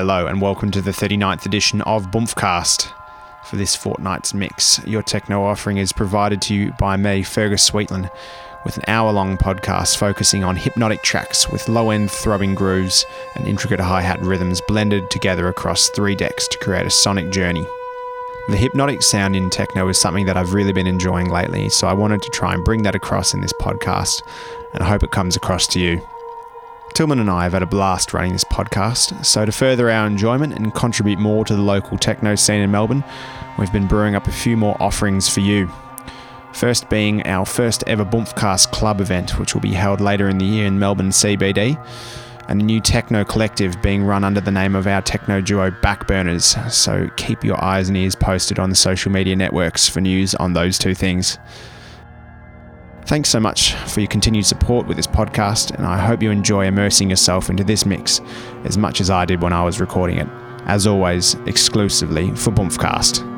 Hello, and welcome to the 39th edition of Bumfcast. For this fortnight's mix, your techno offering is provided to you by me, Fergus Sweetland, with an hour long podcast focusing on hypnotic tracks with low end throbbing grooves and intricate hi hat rhythms blended together across three decks to create a sonic journey. The hypnotic sound in techno is something that I've really been enjoying lately, so I wanted to try and bring that across in this podcast, and I hope it comes across to you. Tillman and I have had a blast running this podcast, so to further our enjoyment and contribute more to the local techno scene in Melbourne, we've been brewing up a few more offerings for you. First being our first ever Bumfcast Club event, which will be held later in the year in Melbourne CBD, and a new techno collective being run under the name of our techno duo Backburners. So keep your eyes and ears posted on the social media networks for news on those two things. Thanks so much for your continued support with this podcast, and I hope you enjoy immersing yourself into this mix as much as I did when I was recording it. As always, exclusively for Bumfcast.